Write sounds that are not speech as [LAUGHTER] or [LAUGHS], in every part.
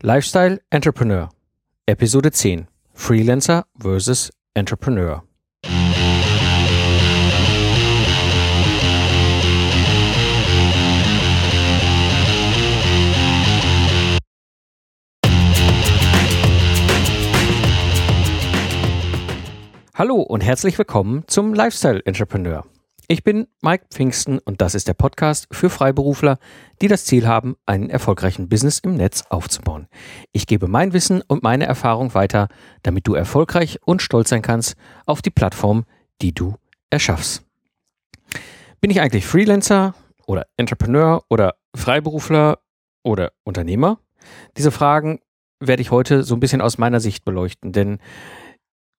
Lifestyle Entrepreneur, Episode 10. Freelancer versus Entrepreneur. Hallo und herzlich willkommen zum Lifestyle Entrepreneur. Ich bin Mike Pfingsten und das ist der Podcast für Freiberufler, die das Ziel haben, einen erfolgreichen Business im Netz aufzubauen. Ich gebe mein Wissen und meine Erfahrung weiter, damit du erfolgreich und stolz sein kannst auf die Plattform, die du erschaffst. Bin ich eigentlich Freelancer oder Entrepreneur oder Freiberufler oder Unternehmer? Diese Fragen werde ich heute so ein bisschen aus meiner Sicht beleuchten, denn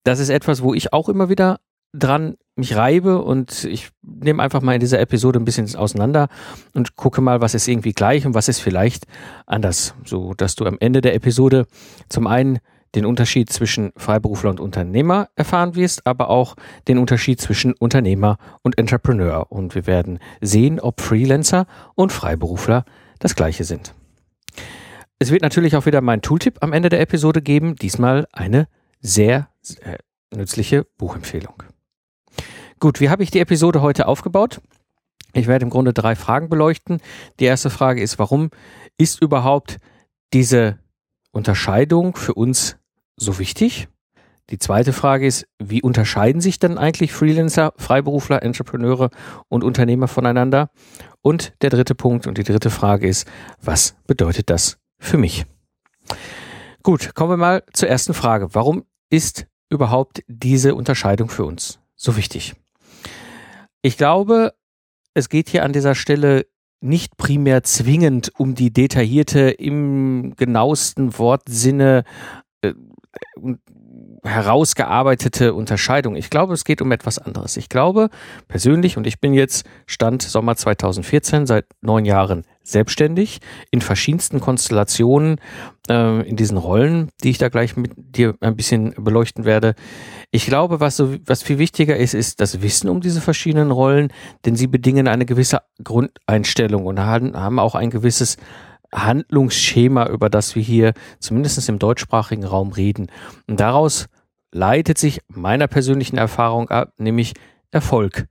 das ist etwas, wo ich auch immer wieder dran mich reibe und ich nehme einfach mal in dieser Episode ein bisschen auseinander und gucke mal, was ist irgendwie gleich und was ist vielleicht anders, so dass du am Ende der Episode zum einen den Unterschied zwischen Freiberufler und Unternehmer erfahren wirst, aber auch den Unterschied zwischen Unternehmer und Entrepreneur und wir werden sehen, ob Freelancer und Freiberufler das gleiche sind. Es wird natürlich auch wieder mein Tooltip am Ende der Episode geben, diesmal eine sehr, sehr nützliche Buchempfehlung. Gut, wie habe ich die Episode heute aufgebaut? Ich werde im Grunde drei Fragen beleuchten. Die erste Frage ist, warum ist überhaupt diese Unterscheidung für uns so wichtig? Die zweite Frage ist, wie unterscheiden sich denn eigentlich Freelancer, Freiberufler, Entrepreneure und Unternehmer voneinander? Und der dritte Punkt und die dritte Frage ist, was bedeutet das für mich? Gut, kommen wir mal zur ersten Frage. Warum ist überhaupt diese Unterscheidung für uns so wichtig? Ich glaube, es geht hier an dieser Stelle nicht primär zwingend um die detaillierte, im genauesten Wortsinne äh, herausgearbeitete Unterscheidung. Ich glaube, es geht um etwas anderes. Ich glaube persönlich, und ich bin jetzt Stand Sommer 2014 seit neun Jahren selbstständig in verschiedensten Konstellationen, äh, in diesen Rollen, die ich da gleich mit dir ein bisschen beleuchten werde. Ich glaube, was, so, was viel wichtiger ist, ist das Wissen um diese verschiedenen Rollen, denn sie bedingen eine gewisse Grundeinstellung und haben, haben auch ein gewisses Handlungsschema, über das wir hier zumindest im deutschsprachigen Raum reden. Und daraus leitet sich meiner persönlichen Erfahrung ab, nämlich Erfolg.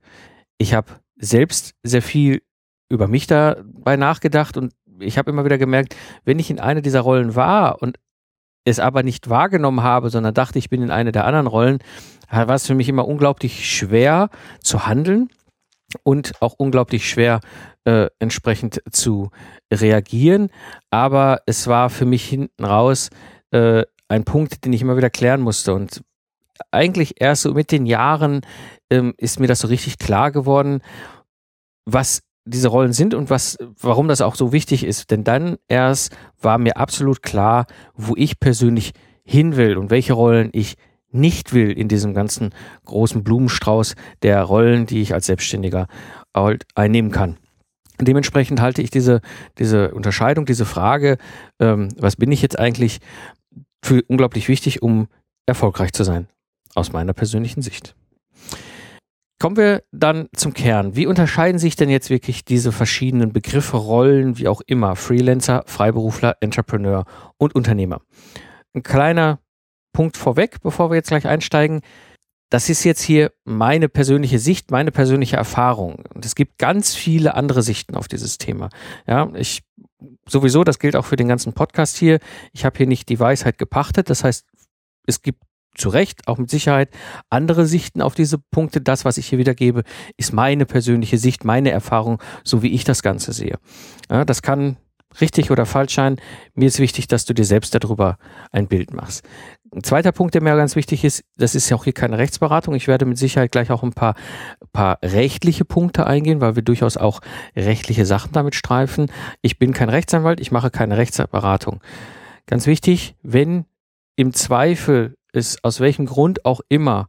Ich habe selbst sehr viel über mich dabei nachgedacht und ich habe immer wieder gemerkt, wenn ich in einer dieser Rollen war und es aber nicht wahrgenommen habe, sondern dachte, ich bin in einer der anderen Rollen, war es für mich immer unglaublich schwer zu handeln und auch unglaublich schwer äh, entsprechend zu reagieren. Aber es war für mich hinten raus äh, ein Punkt, den ich immer wieder klären musste. Und eigentlich erst so mit den Jahren ähm, ist mir das so richtig klar geworden, was diese Rollen sind und was, warum das auch so wichtig ist. Denn dann erst war mir absolut klar, wo ich persönlich hin will und welche Rollen ich nicht will in diesem ganzen großen Blumenstrauß der Rollen, die ich als Selbstständiger halt einnehmen kann. Dementsprechend halte ich diese, diese Unterscheidung, diese Frage, ähm, was bin ich jetzt eigentlich, für unglaublich wichtig, um erfolgreich zu sein, aus meiner persönlichen Sicht. Kommen wir dann zum Kern. Wie unterscheiden sich denn jetzt wirklich diese verschiedenen Begriffe, Rollen, wie auch immer, Freelancer, Freiberufler, Entrepreneur und Unternehmer? Ein kleiner Punkt vorweg, bevor wir jetzt gleich einsteigen. Das ist jetzt hier meine persönliche Sicht, meine persönliche Erfahrung. Und es gibt ganz viele andere Sichten auf dieses Thema. Ja, ich sowieso, das gilt auch für den ganzen Podcast hier. Ich habe hier nicht die Weisheit gepachtet. Das heißt, es gibt zu Recht, auch mit Sicherheit, andere Sichten auf diese Punkte. Das, was ich hier wiedergebe, ist meine persönliche Sicht, meine Erfahrung, so wie ich das Ganze sehe. Ja, das kann richtig oder falsch sein. Mir ist wichtig, dass du dir selbst darüber ein Bild machst. Ein zweiter Punkt, der mir ganz wichtig ist, das ist ja auch hier keine Rechtsberatung. Ich werde mit Sicherheit gleich auch ein paar, paar rechtliche Punkte eingehen, weil wir durchaus auch rechtliche Sachen damit streifen. Ich bin kein Rechtsanwalt, ich mache keine Rechtsberatung. Ganz wichtig, wenn im Zweifel es aus welchem Grund auch immer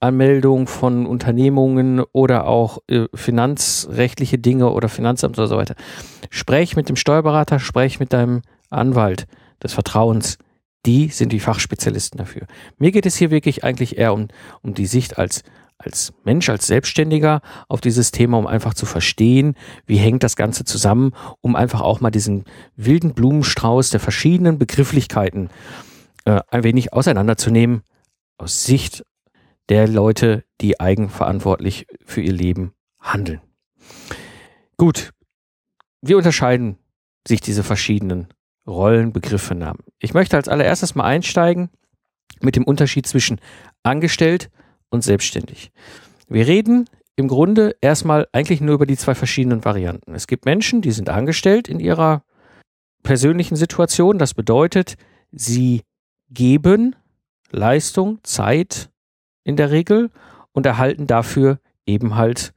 Anmeldung von Unternehmungen oder auch äh, finanzrechtliche Dinge oder Finanzamt oder so weiter. Sprech mit dem Steuerberater, sprech mit deinem Anwalt des Vertrauens. Die sind die Fachspezialisten dafür. Mir geht es hier wirklich eigentlich eher um, um die Sicht als, als Mensch, als Selbstständiger auf dieses Thema, um einfach zu verstehen, wie hängt das Ganze zusammen, um einfach auch mal diesen wilden Blumenstrauß der verschiedenen Begrifflichkeiten äh, ein wenig auseinanderzunehmen aus Sicht der Leute, die eigenverantwortlich für ihr Leben handeln. Gut, wie unterscheiden sich diese verschiedenen Rollen, Begriffe, Namen? Ich möchte als allererstes mal einsteigen mit dem Unterschied zwischen angestellt und selbstständig. Wir reden im Grunde erstmal eigentlich nur über die zwei verschiedenen Varianten. Es gibt Menschen, die sind angestellt in ihrer persönlichen Situation. Das bedeutet, sie geben Leistung, Zeit in der Regel und erhalten dafür eben halt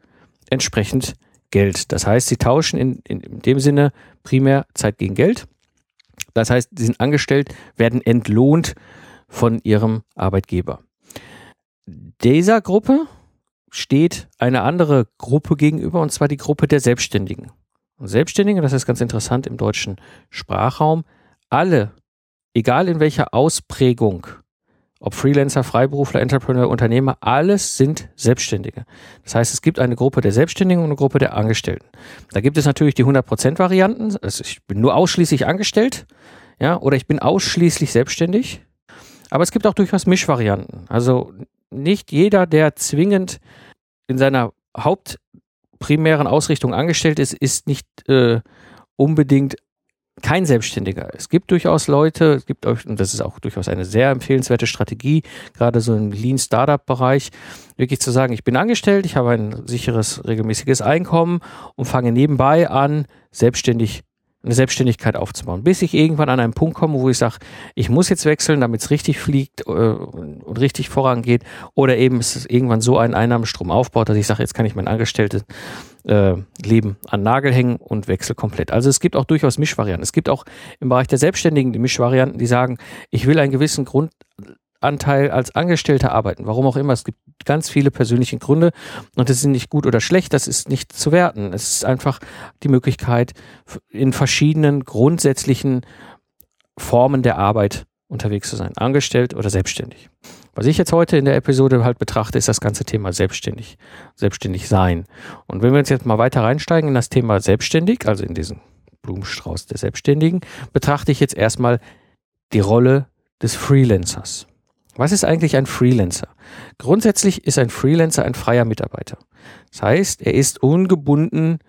entsprechend Geld. Das heißt, sie tauschen in, in, in dem Sinne primär Zeit gegen Geld. Das heißt, sie sind angestellt, werden entlohnt von ihrem Arbeitgeber. Dieser Gruppe steht eine andere Gruppe gegenüber, und zwar die Gruppe der Selbstständigen. Und Selbstständige, das ist ganz interessant im deutschen Sprachraum, alle, egal in welcher Ausprägung, ob Freelancer, Freiberufler, Entrepreneur, Unternehmer, alles sind Selbstständige. Das heißt, es gibt eine Gruppe der Selbstständigen und eine Gruppe der Angestellten. Da gibt es natürlich die 100% Varianten. Also ich bin nur ausschließlich angestellt, ja, oder ich bin ausschließlich selbstständig. Aber es gibt auch durchaus Mischvarianten. Also nicht jeder, der zwingend in seiner hauptprimären Ausrichtung angestellt ist, ist nicht äh, unbedingt kein Selbstständiger. Es gibt durchaus Leute, es gibt und das ist auch durchaus eine sehr empfehlenswerte Strategie, gerade so im Lean Startup Bereich, wirklich zu sagen, ich bin angestellt, ich habe ein sicheres, regelmäßiges Einkommen und fange nebenbei an, selbstständig eine Selbstständigkeit aufzubauen, bis ich irgendwann an einen Punkt komme, wo ich sage, ich muss jetzt wechseln, damit es richtig fliegt äh, und richtig vorangeht, oder eben es irgendwann so einen Einnahmenstrom aufbaut, dass ich sage, jetzt kann ich mein angestelltes äh, Leben an Nagel hängen und wechsle komplett. Also es gibt auch durchaus Mischvarianten. Es gibt auch im Bereich der Selbstständigen die Mischvarianten, die sagen, ich will einen gewissen Grund Anteil als Angestellter arbeiten. Warum auch immer. Es gibt ganz viele persönliche Gründe und das ist nicht gut oder schlecht, das ist nicht zu werten. Es ist einfach die Möglichkeit, in verschiedenen grundsätzlichen Formen der Arbeit unterwegs zu sein. Angestellt oder selbstständig. Was ich jetzt heute in der Episode halt betrachte, ist das ganze Thema selbstständig. Selbstständig sein. Und wenn wir uns jetzt mal weiter reinsteigen in das Thema selbstständig, also in diesen Blumenstrauß der Selbstständigen, betrachte ich jetzt erstmal die Rolle des Freelancers. Was ist eigentlich ein Freelancer? Grundsätzlich ist ein Freelancer ein freier Mitarbeiter. Das heißt, er ist ungebunden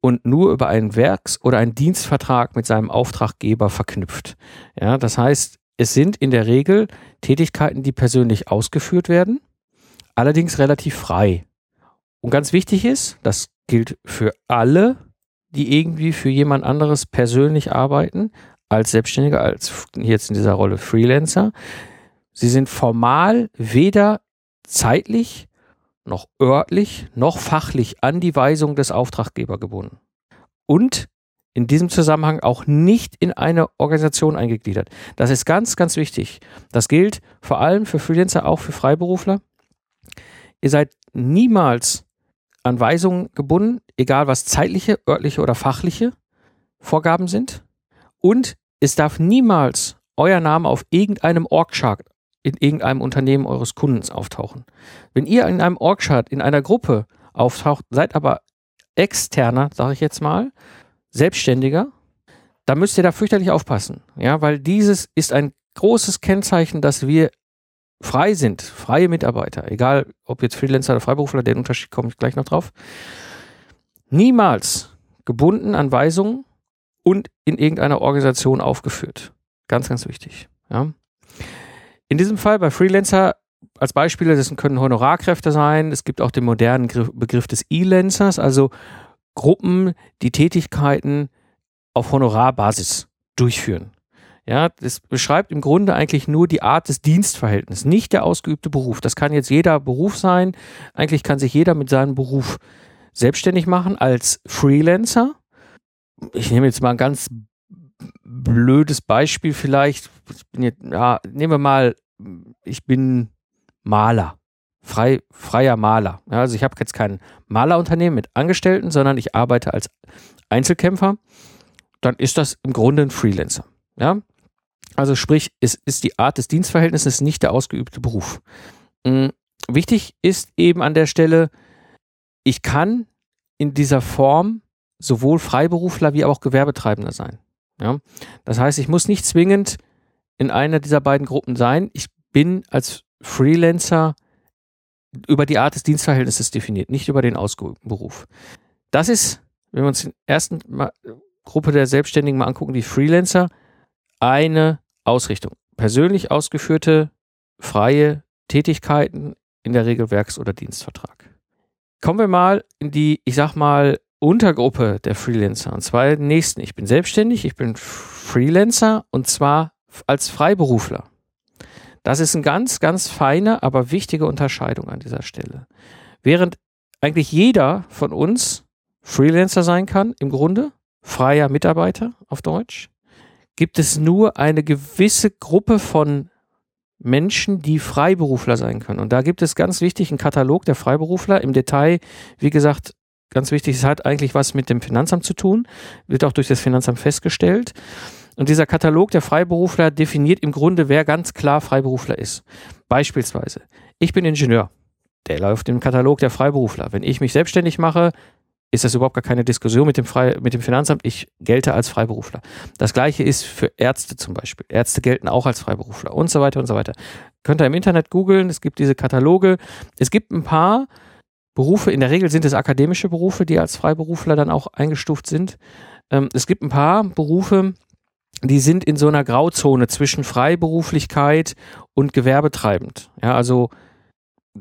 und nur über einen Werks- oder einen Dienstvertrag mit seinem Auftraggeber verknüpft. Ja, das heißt, es sind in der Regel Tätigkeiten, die persönlich ausgeführt werden, allerdings relativ frei. Und ganz wichtig ist, das gilt für alle, die irgendwie für jemand anderes persönlich arbeiten, als Selbstständiger, als jetzt in dieser Rolle Freelancer, Sie sind formal weder zeitlich noch örtlich noch fachlich an die Weisung des Auftraggebers gebunden. Und in diesem Zusammenhang auch nicht in eine Organisation eingegliedert. Das ist ganz, ganz wichtig. Das gilt vor allem für Freelancer, auch für Freiberufler. Ihr seid niemals an Weisungen gebunden, egal was zeitliche, örtliche oder fachliche Vorgaben sind. Und es darf niemals euer Name auf irgendeinem Org-Chart in irgendeinem Unternehmen eures Kundens auftauchen. Wenn ihr in einem Org-Chart in einer Gruppe auftaucht, seid aber externer, sage ich jetzt mal, Selbstständiger, da müsst ihr da fürchterlich aufpassen. Ja, weil dieses ist ein großes Kennzeichen, dass wir frei sind, freie Mitarbeiter, egal ob jetzt Freelancer oder Freiberufler, den Unterschied komme ich gleich noch drauf. Niemals gebunden an Weisungen und in irgendeiner Organisation aufgeführt. Ganz, ganz wichtig. Ja. In diesem Fall bei Freelancer als Beispiele, das können Honorarkräfte sein. Es gibt auch den modernen Begriff des E-Lancers, also Gruppen, die Tätigkeiten auf Honorarbasis durchführen. Ja, das beschreibt im Grunde eigentlich nur die Art des Dienstverhältnisses, nicht der ausgeübte Beruf. Das kann jetzt jeder Beruf sein. Eigentlich kann sich jeder mit seinem Beruf selbstständig machen als Freelancer. Ich nehme jetzt mal ein ganz blödes Beispiel vielleicht. Jetzt, ja, nehmen wir mal, ich bin Maler, frei, freier Maler. Ja, also ich habe jetzt kein Malerunternehmen mit Angestellten, sondern ich arbeite als Einzelkämpfer. Dann ist das im Grunde ein Freelancer. Ja, also sprich, es ist die Art des Dienstverhältnisses nicht der ausgeübte Beruf. Mm, wichtig ist eben an der Stelle, ich kann in dieser Form sowohl Freiberufler wie auch Gewerbetreibender sein. Ja? Das heißt, ich muss nicht zwingend in einer dieser beiden Gruppen sein. Ich bin als Freelancer über die Art des Dienstverhältnisses definiert, nicht über den ausgeübten. Das ist, wenn wir uns die ersten Gruppe der Selbstständigen mal angucken, die Freelancer, eine Ausrichtung. Persönlich ausgeführte freie Tätigkeiten, in der Regel Werks- oder Dienstvertrag. Kommen wir mal in die, ich sag mal, Untergruppe der Freelancer. Und zwar den nächsten. Ich bin selbstständig, ich bin Freelancer und zwar als Freiberufler. Das ist eine ganz, ganz feine, aber wichtige Unterscheidung an dieser Stelle. Während eigentlich jeder von uns Freelancer sein kann, im Grunde, freier Mitarbeiter auf Deutsch, gibt es nur eine gewisse Gruppe von Menschen, die Freiberufler sein können. Und da gibt es ganz wichtig einen Katalog der Freiberufler. Im Detail, wie gesagt, ganz wichtig, es hat eigentlich was mit dem Finanzamt zu tun, wird auch durch das Finanzamt festgestellt. Und dieser Katalog der Freiberufler definiert im Grunde, wer ganz klar Freiberufler ist. Beispielsweise, ich bin Ingenieur. Der läuft im Katalog der Freiberufler. Wenn ich mich selbstständig mache, ist das überhaupt gar keine Diskussion mit dem, Frei, mit dem Finanzamt. Ich gelte als Freiberufler. Das gleiche ist für Ärzte zum Beispiel. Ärzte gelten auch als Freiberufler und so weiter und so weiter. Könnt ihr im Internet googeln, es gibt diese Kataloge. Es gibt ein paar Berufe, in der Regel sind es akademische Berufe, die als Freiberufler dann auch eingestuft sind. Ähm, es gibt ein paar Berufe, die sind in so einer Grauzone zwischen Freiberuflichkeit und gewerbetreibend. Ja, also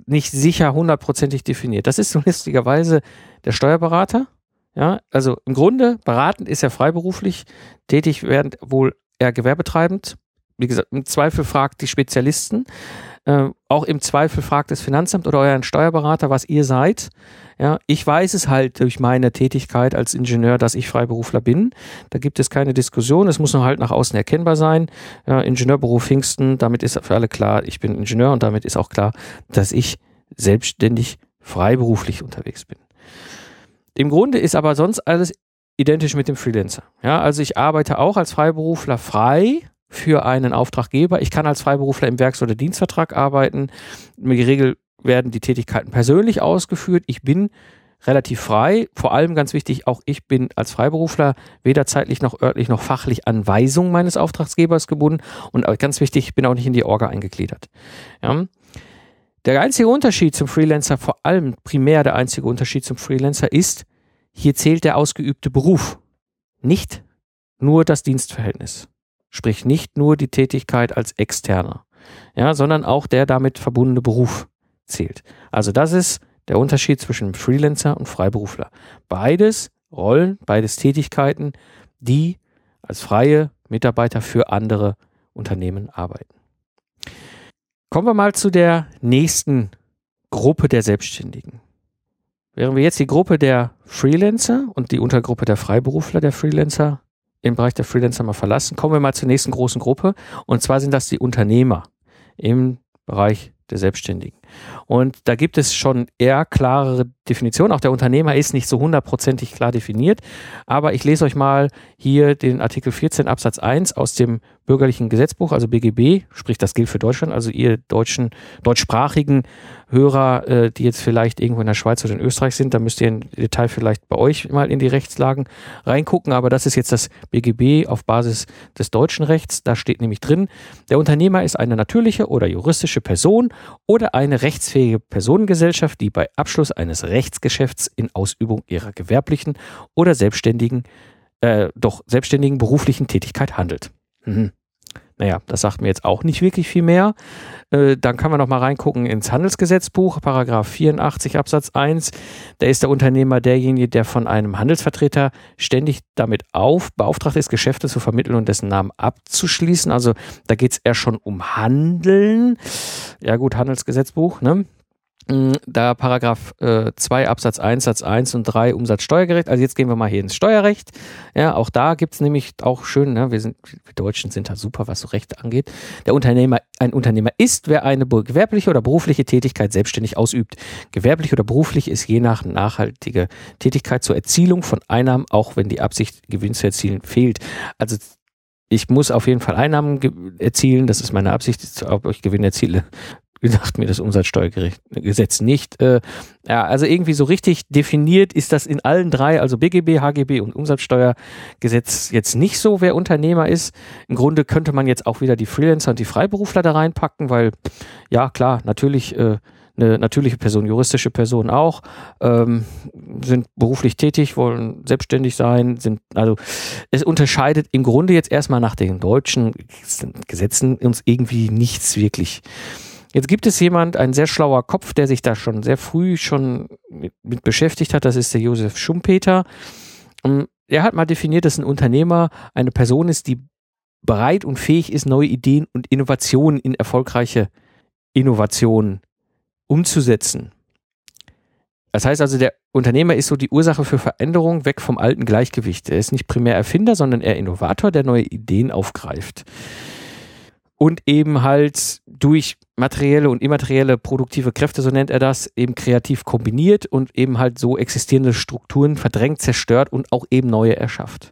nicht sicher hundertprozentig definiert. Das ist so [LAUGHS] lustigerweise der Steuerberater. Ja, also im Grunde beratend ist er freiberuflich tätig, während wohl er gewerbetreibend. Wie gesagt, im Zweifel fragt die Spezialisten. Äh, auch im Zweifel fragt das Finanzamt oder euren Steuerberater, was ihr seid. Ja, ich weiß es halt durch meine Tätigkeit als Ingenieur, dass ich Freiberufler bin. Da gibt es keine Diskussion. Es muss nur halt nach außen erkennbar sein. Ja, Ingenieurberuf Pfingsten, damit ist für alle klar, ich bin Ingenieur und damit ist auch klar, dass ich selbstständig freiberuflich unterwegs bin. Im Grunde ist aber sonst alles identisch mit dem Freelancer. Ja, also ich arbeite auch als Freiberufler frei für einen Auftraggeber. Ich kann als Freiberufler im Werks- oder Dienstvertrag arbeiten. In der Regel werden die Tätigkeiten persönlich ausgeführt. Ich bin relativ frei. Vor allem ganz wichtig, auch ich bin als Freiberufler weder zeitlich noch örtlich noch fachlich an Weisung meines Auftragsgebers gebunden. Und ganz wichtig, ich bin auch nicht in die Orga eingegliedert. Ja. Der einzige Unterschied zum Freelancer, vor allem primär der einzige Unterschied zum Freelancer ist, hier zählt der ausgeübte Beruf, nicht nur das Dienstverhältnis. Sprich nicht nur die Tätigkeit als Externer, ja, sondern auch der damit verbundene Beruf zählt. Also das ist der Unterschied zwischen Freelancer und Freiberufler. Beides Rollen, beides Tätigkeiten, die als freie Mitarbeiter für andere Unternehmen arbeiten. Kommen wir mal zu der nächsten Gruppe der Selbstständigen. Während wir jetzt die Gruppe der Freelancer und die Untergruppe der Freiberufler der Freelancer im Bereich der Freelancer mal verlassen, kommen wir mal zur nächsten großen Gruppe. Und zwar sind das die Unternehmer im Bereich der Selbstständigen. Und da gibt es schon eher klarere Definitionen. Auch der Unternehmer ist nicht so hundertprozentig klar definiert. Aber ich lese euch mal hier den Artikel 14 Absatz 1 aus dem bürgerlichen Gesetzbuch, also BGB, sprich das gilt für Deutschland, also ihr deutschen, deutschsprachigen Hörer, äh, die jetzt vielleicht irgendwo in der Schweiz oder in Österreich sind, da müsst ihr im Detail vielleicht bei euch mal in die Rechtslagen reingucken, aber das ist jetzt das BGB auf Basis des deutschen Rechts, da steht nämlich drin, der Unternehmer ist eine natürliche oder juristische Person oder eine rechtsfähige Personengesellschaft, die bei Abschluss eines Rechtsgeschäfts in Ausübung ihrer gewerblichen oder selbstständigen, äh, doch selbstständigen beruflichen Tätigkeit handelt. Mhm. Naja, das sagt mir jetzt auch nicht wirklich viel mehr. Äh, dann kann man noch mal reingucken ins Handelsgesetzbuch, Paragraph 84 Absatz 1. Da ist der Unternehmer derjenige, der von einem Handelsvertreter ständig damit auf, beauftragt ist, Geschäfte zu vermitteln und dessen Namen abzuschließen. Also da geht es eher schon um Handeln. Ja gut, Handelsgesetzbuch, ne? Da Paragraph 2 äh, Absatz 1 Satz 1 und 3 Umsatzsteuergerecht. Also jetzt gehen wir mal hier ins Steuerrecht. Ja, auch da gibt's nämlich auch schön, ne, wir sind, wir Deutschen sind da super, was so Rechte angeht. Der Unternehmer, ein Unternehmer ist, wer eine gewerbliche oder berufliche Tätigkeit selbstständig ausübt. Gewerblich oder beruflich ist je nach nachhaltige Tätigkeit zur Erzielung von Einnahmen, auch wenn die Absicht, Gewinn zu erzielen, fehlt. Also ich muss auf jeden Fall Einnahmen erzielen, das ist meine Absicht, ob ich Gewinn erziele sagt mir das Umsatzsteuergesetz nicht. Äh, ja, also irgendwie so richtig definiert ist das in allen drei, also BGB, HGB und Umsatzsteuergesetz jetzt nicht so, wer Unternehmer ist. Im Grunde könnte man jetzt auch wieder die Freelancer und die Freiberufler da reinpacken, weil ja klar, natürlich äh, eine natürliche Person, juristische Person auch, ähm, sind beruflich tätig, wollen selbstständig sein, sind, also es unterscheidet im Grunde jetzt erstmal nach den deutschen Gesetzen uns irgendwie nichts wirklich. Jetzt gibt es jemand, ein sehr schlauer Kopf, der sich da schon sehr früh schon mit, mit beschäftigt hat, das ist der Josef Schumpeter. Und er hat mal definiert, dass ein Unternehmer eine Person ist, die bereit und fähig ist, neue Ideen und Innovationen in erfolgreiche Innovationen umzusetzen. Das heißt also, der Unternehmer ist so die Ursache für Veränderung weg vom alten Gleichgewicht. Er ist nicht primär Erfinder, sondern eher Innovator, der neue Ideen aufgreift und eben halt durch materielle und immaterielle produktive Kräfte, so nennt er das, eben kreativ kombiniert und eben halt so existierende Strukturen verdrängt, zerstört und auch eben neue erschafft.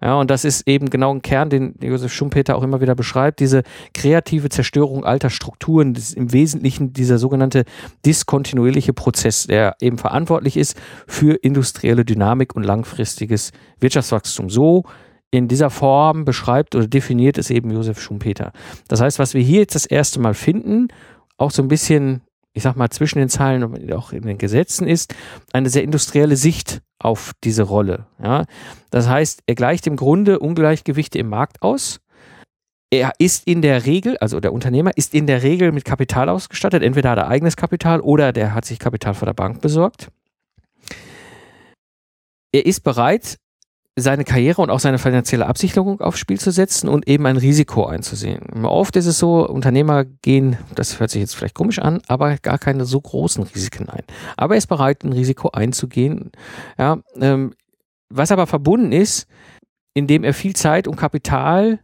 Ja, und das ist eben genau ein Kern, den Josef Schumpeter auch immer wieder beschreibt, diese kreative Zerstörung alter Strukturen, das ist im Wesentlichen dieser sogenannte diskontinuierliche Prozess, der eben verantwortlich ist für industrielle Dynamik und langfristiges Wirtschaftswachstum. So in dieser Form beschreibt oder definiert es eben Josef Schumpeter. Das heißt, was wir hier jetzt das erste Mal finden, auch so ein bisschen, ich sag mal, zwischen den Zeilen und auch in den Gesetzen ist, eine sehr industrielle Sicht auf diese Rolle. Ja? Das heißt, er gleicht im Grunde Ungleichgewichte im Markt aus. Er ist in der Regel, also der Unternehmer ist in der Regel mit Kapital ausgestattet. Entweder hat er eigenes Kapital oder der hat sich Kapital von der Bank besorgt. Er ist bereit, seine Karriere und auch seine finanzielle Absicherung aufs Spiel zu setzen und eben ein Risiko einzusehen. Oft ist es so, Unternehmer gehen, das hört sich jetzt vielleicht komisch an, aber gar keine so großen Risiken ein. Aber er ist bereit, ein Risiko einzugehen. Ja, ähm, was aber verbunden ist, indem er viel Zeit und Kapital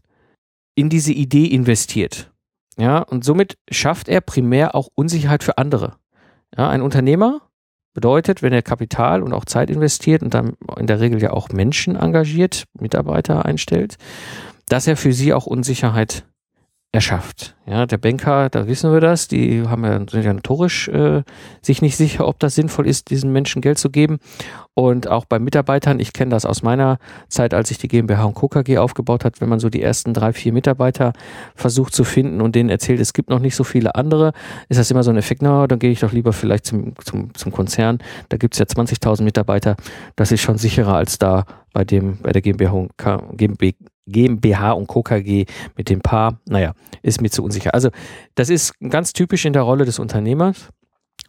in diese Idee investiert. Ja, und somit schafft er primär auch Unsicherheit für andere. Ja, ein Unternehmer Bedeutet, wenn er Kapital und auch Zeit investiert und dann in der Regel ja auch Menschen engagiert, Mitarbeiter einstellt, dass er für sie auch Unsicherheit erschafft. Ja, der Banker, da wissen wir das, die haben ja, sind ja notorisch äh, sich nicht sicher, ob das sinnvoll ist, diesen Menschen Geld zu geben. Und auch bei Mitarbeitern, ich kenne das aus meiner Zeit, als ich die GmbH und Co. KG aufgebaut hat, wenn man so die ersten drei, vier Mitarbeiter versucht zu finden und denen erzählt, es gibt noch nicht so viele andere, ist das immer so ein Effekt, na, dann gehe ich doch lieber vielleicht zum, zum, zum Konzern, da gibt es ja 20.000 Mitarbeiter, das ist schon sicherer als da bei dem, bei der GmbH und, K, GmbH, GmbH und Co. KG mit dem Paar, naja, ist mir zu unsicher. Also das ist ganz typisch in der Rolle des Unternehmers.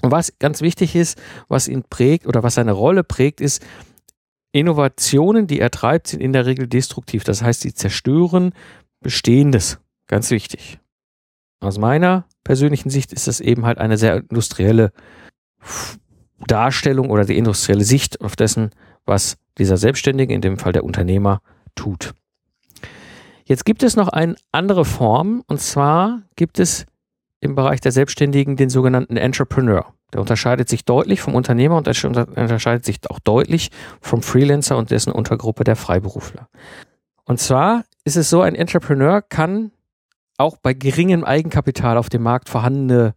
Und was ganz wichtig ist, was ihn prägt oder was seine Rolle prägt, ist, Innovationen, die er treibt, sind in der Regel destruktiv. Das heißt, sie zerstören Bestehendes. Ganz wichtig. Aus meiner persönlichen Sicht ist das eben halt eine sehr industrielle Darstellung oder die industrielle Sicht auf dessen, was dieser Selbstständige, in dem Fall der Unternehmer, tut. Jetzt gibt es noch eine andere Form und zwar gibt es im Bereich der Selbstständigen den sogenannten Entrepreneur. Der unterscheidet sich deutlich vom Unternehmer und unterscheidet sich auch deutlich vom Freelancer und dessen Untergruppe der Freiberufler. Und zwar ist es so, ein Entrepreneur kann auch bei geringem Eigenkapital auf dem Markt vorhandene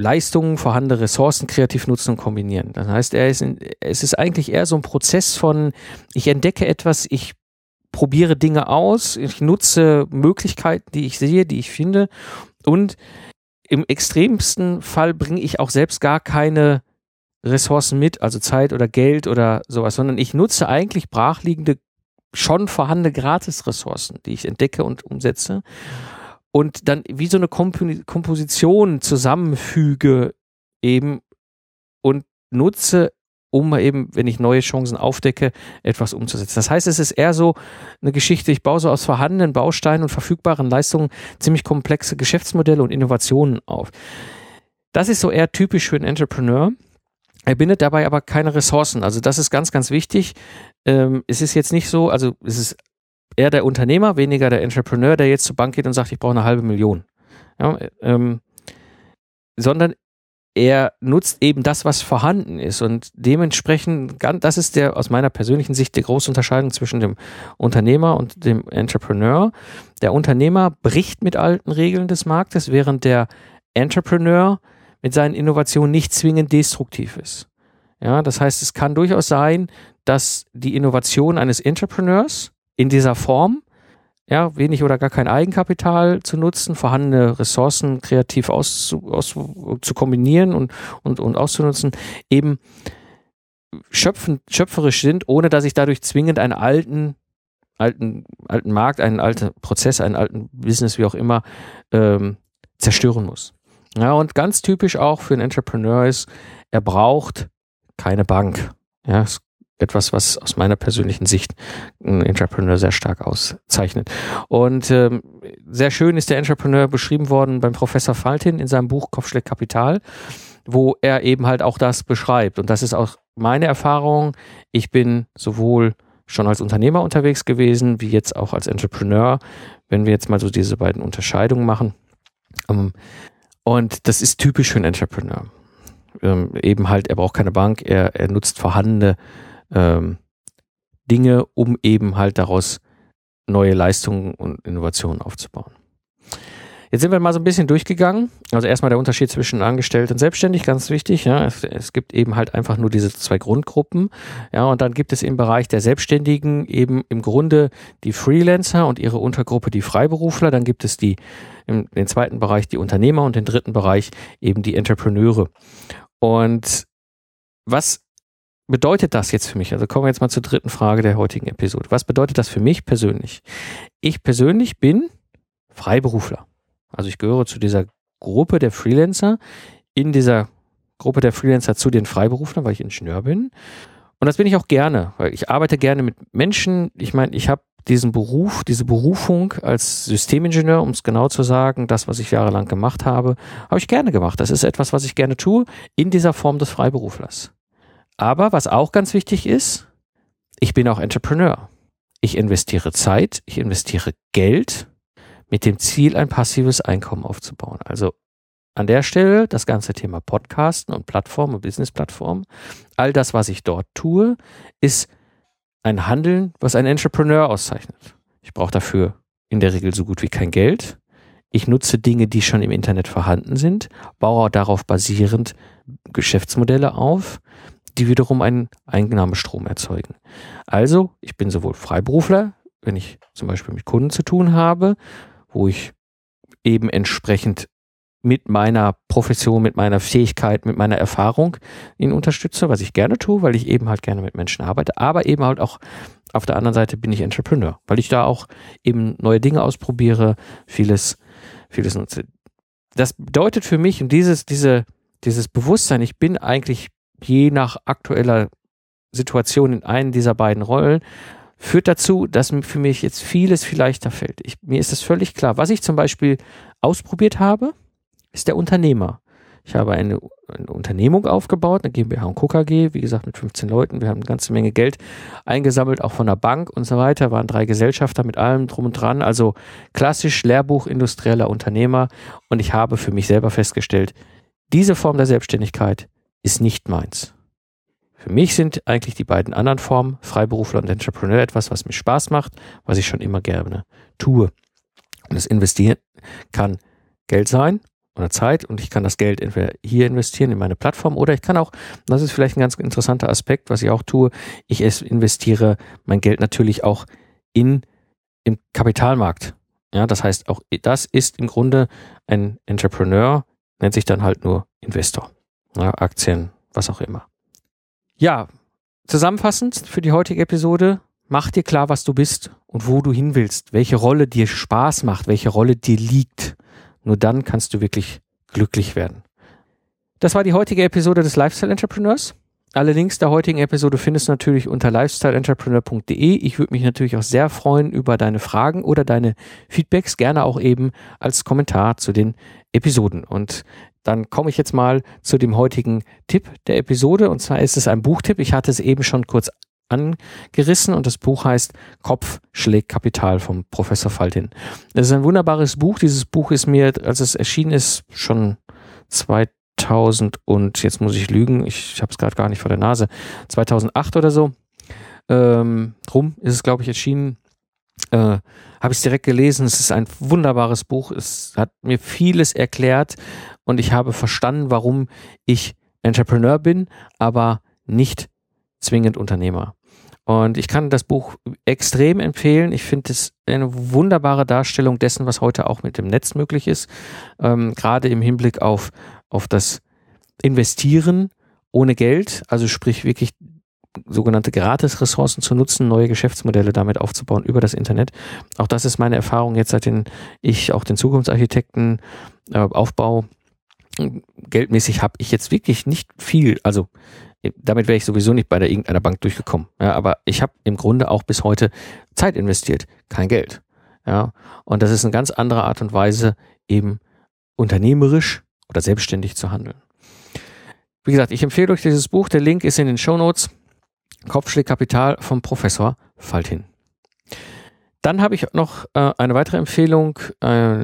Leistungen, vorhandene Ressourcen kreativ nutzen und kombinieren. Das heißt, er ist in, es ist eigentlich eher so ein Prozess von, ich entdecke etwas, ich probiere Dinge aus, ich nutze Möglichkeiten, die ich sehe, die ich finde und im extremsten Fall bringe ich auch selbst gar keine Ressourcen mit, also Zeit oder Geld oder sowas, sondern ich nutze eigentlich brachliegende, schon vorhandene Gratis-Ressourcen, die ich entdecke und umsetze und dann wie so eine Komposition zusammenfüge eben und nutze um eben, wenn ich neue Chancen aufdecke, etwas umzusetzen. Das heißt, es ist eher so eine Geschichte, ich baue so aus vorhandenen Bausteinen und verfügbaren Leistungen ziemlich komplexe Geschäftsmodelle und Innovationen auf. Das ist so eher typisch für einen Entrepreneur. Er bindet dabei aber keine Ressourcen. Also das ist ganz, ganz wichtig. Ähm, es ist jetzt nicht so, also es ist eher der Unternehmer, weniger der Entrepreneur, der jetzt zur Bank geht und sagt, ich brauche eine halbe Million. Ja, ähm, sondern er nutzt eben das, was vorhanden ist. Und dementsprechend, das ist der aus meiner persönlichen Sicht die große Unterscheidung zwischen dem Unternehmer und dem Entrepreneur. Der Unternehmer bricht mit alten Regeln des Marktes, während der Entrepreneur mit seinen Innovationen nicht zwingend destruktiv ist. Ja, das heißt, es kann durchaus sein, dass die Innovation eines Entrepreneurs in dieser Form, ja, wenig oder gar kein Eigenkapital zu nutzen, vorhandene Ressourcen kreativ auszu, aus, zu kombinieren und, und, und auszunutzen, eben schöpfen, schöpferisch sind, ohne dass ich dadurch zwingend einen alten, alten, alten Markt, einen alten Prozess, einen alten Business, wie auch immer, ähm, zerstören muss. Ja, und ganz typisch auch für einen Entrepreneur ist, er braucht keine Bank. Ja, ist etwas, was aus meiner persönlichen Sicht einen Entrepreneur sehr stark auszeichnet. Und ähm, sehr schön ist der Entrepreneur beschrieben worden beim Professor Faltin in seinem Buch Kopfschläg Kapital, wo er eben halt auch das beschreibt. Und das ist auch meine Erfahrung. Ich bin sowohl schon als Unternehmer unterwegs gewesen, wie jetzt auch als Entrepreneur, wenn wir jetzt mal so diese beiden Unterscheidungen machen. Ähm, und das ist typisch für einen Entrepreneur. Ähm, eben halt, er braucht keine Bank, er, er nutzt vorhandene ähm, Dinge, um eben halt daraus neue Leistungen und Innovationen aufzubauen. Jetzt sind wir mal so ein bisschen durchgegangen. Also erstmal der Unterschied zwischen Angestellt und Selbstständig, ganz wichtig. Ja. Es, es, gibt eben halt einfach nur diese zwei Grundgruppen. Ja, und dann gibt es im Bereich der Selbstständigen eben im Grunde die Freelancer und ihre Untergruppe die Freiberufler. Dann gibt es die im den zweiten Bereich die Unternehmer und den dritten Bereich eben die Entrepreneure. Und was bedeutet das jetzt für mich? Also kommen wir jetzt mal zur dritten Frage der heutigen Episode. Was bedeutet das für mich persönlich? Ich persönlich bin Freiberufler. Also ich gehöre zu dieser Gruppe der Freelancer, in dieser Gruppe der Freelancer zu den Freiberuflern, weil ich Ingenieur bin. Und das bin ich auch gerne, weil ich arbeite gerne mit Menschen. Ich meine, ich habe diesen Beruf, diese Berufung als Systemingenieur, um es genau zu sagen, das, was ich jahrelang gemacht habe, habe ich gerne gemacht. Das ist etwas, was ich gerne tue, in dieser Form des Freiberuflers. Aber was auch ganz wichtig ist, ich bin auch Entrepreneur. Ich investiere Zeit, ich investiere Geld mit dem Ziel, ein passives Einkommen aufzubauen. Also an der Stelle das ganze Thema Podcasten und Plattformen und Business-Plattformen. All das, was ich dort tue, ist ein Handeln, was ein Entrepreneur auszeichnet. Ich brauche dafür in der Regel so gut wie kein Geld. Ich nutze Dinge, die schon im Internet vorhanden sind, baue darauf basierend Geschäftsmodelle auf, die wiederum einen Einnahmestrom erzeugen. Also, ich bin sowohl Freiberufler, wenn ich zum Beispiel mit Kunden zu tun habe, wo ich eben entsprechend mit meiner Profession, mit meiner Fähigkeit, mit meiner Erfahrung ihn unterstütze, was ich gerne tue, weil ich eben halt gerne mit Menschen arbeite, aber eben halt auch auf der anderen Seite bin ich Entrepreneur, weil ich da auch eben neue Dinge ausprobiere, vieles, vieles nutze. Das bedeutet für mich und dieses, diese, dieses Bewusstsein, ich bin eigentlich je nach aktueller Situation in einen dieser beiden Rollen, führt dazu, dass für mich jetzt vieles viel leichter fällt. Ich, mir ist das völlig klar. Was ich zum Beispiel ausprobiert habe, ist der Unternehmer. Ich habe eine, eine Unternehmung aufgebaut, eine GmbH und Co. Wie gesagt, mit 15 Leuten. Wir haben eine ganze Menge Geld eingesammelt, auch von der Bank und so weiter. Waren drei Gesellschafter mit allem drum und dran. Also klassisch Lehrbuch industrieller Unternehmer. Und ich habe für mich selber festgestellt, diese Form der Selbstständigkeit ist nicht meins. Für mich sind eigentlich die beiden anderen Formen, Freiberufler und Entrepreneur, etwas, was mir Spaß macht, was ich schon immer gerne tue. Und das Investieren kann Geld sein oder Zeit und ich kann das Geld entweder hier investieren in meine Plattform oder ich kann auch, das ist vielleicht ein ganz interessanter Aspekt, was ich auch tue, ich investiere mein Geld natürlich auch in im Kapitalmarkt. Ja, das heißt auch das ist im Grunde ein Entrepreneur, nennt sich dann halt nur Investor. Ja, Aktien, was auch immer. Ja, zusammenfassend für die heutige Episode, mach dir klar, was du bist und wo du hin willst, welche Rolle dir Spaß macht, welche Rolle dir liegt. Nur dann kannst du wirklich glücklich werden. Das war die heutige Episode des Lifestyle Entrepreneurs. Alle Links der heutigen Episode findest du natürlich unter lifestyleentrepreneur.de. Ich würde mich natürlich auch sehr freuen über deine Fragen oder deine Feedbacks, gerne auch eben als Kommentar zu den Episoden. Und dann komme ich jetzt mal zu dem heutigen Tipp der Episode. Und zwar ist es ein Buchtipp. Ich hatte es eben schon kurz angerissen und das Buch heißt Kopf schlägt Kapital vom Professor Faltin. Das ist ein wunderbares Buch. Dieses Buch ist mir, als es erschienen ist, schon 2000 und jetzt muss ich lügen, ich, habe es gerade gar nicht vor der Nase, 2008 oder so ähm, rum ist es, glaube ich, erschienen. Äh, habe ich es direkt gelesen. Es ist ein wunderbares Buch. Es hat mir vieles erklärt und ich habe verstanden, warum ich Entrepreneur bin, aber nicht zwingend Unternehmer. Und ich kann das Buch extrem empfehlen. Ich finde es eine wunderbare Darstellung dessen, was heute auch mit dem Netz möglich ist. Ähm, gerade im Hinblick auf, auf das Investieren ohne Geld, also sprich wirklich sogenannte Gratis-Ressourcen zu nutzen, neue Geschäftsmodelle damit aufzubauen über das Internet. Auch das ist meine Erfahrung jetzt, seitdem ich auch den Zukunftsarchitekten äh, aufbau. Geldmäßig habe ich jetzt wirklich nicht viel, also damit wäre ich sowieso nicht bei der irgendeiner Bank durchgekommen. Ja, aber ich habe im Grunde auch bis heute Zeit investiert, kein Geld. Ja, und das ist eine ganz andere Art und Weise, eben unternehmerisch oder selbstständig zu handeln. Wie gesagt, ich empfehle euch dieses Buch. Der Link ist in den Show Notes. Kopfschlägkapital vom Professor Faltin. Dann habe ich noch äh, eine weitere Empfehlung äh,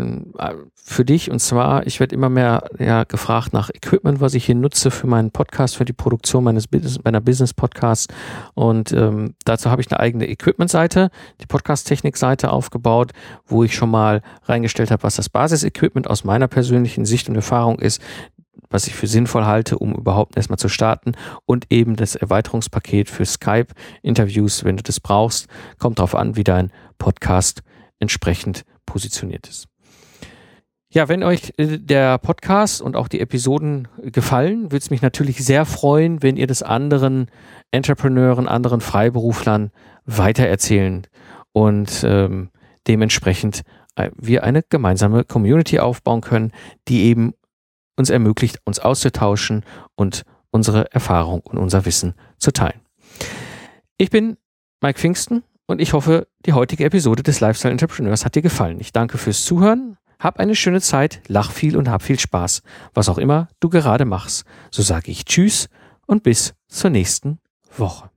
für dich. Und zwar, ich werde immer mehr ja, gefragt nach Equipment, was ich hier nutze für meinen Podcast, für die Produktion meines Business, meiner Business Podcasts. Und ähm, dazu habe ich eine eigene Equipment-Seite, die Podcast-Technik-Seite aufgebaut, wo ich schon mal reingestellt habe, was das Basis-Equipment aus meiner persönlichen Sicht und Erfahrung ist, was ich für sinnvoll halte, um überhaupt erstmal zu starten und eben das Erweiterungspaket für Skype-Interviews, wenn du das brauchst, kommt darauf an, wie dein Podcast entsprechend positioniert ist. Ja, wenn euch äh, der Podcast und auch die Episoden gefallen, würde es mich natürlich sehr freuen, wenn ihr das anderen Entrepreneuren, anderen Freiberuflern weitererzählen und ähm, dementsprechend äh, wir eine gemeinsame Community aufbauen können, die eben uns ermöglicht, uns auszutauschen und unsere Erfahrung und unser Wissen zu teilen. Ich bin Mike Pfingsten und ich hoffe, die heutige Episode des Lifestyle Entrepreneurs hat dir gefallen. Ich danke fürs Zuhören, hab eine schöne Zeit, lach viel und hab viel Spaß, was auch immer du gerade machst. So sage ich Tschüss und bis zur nächsten Woche.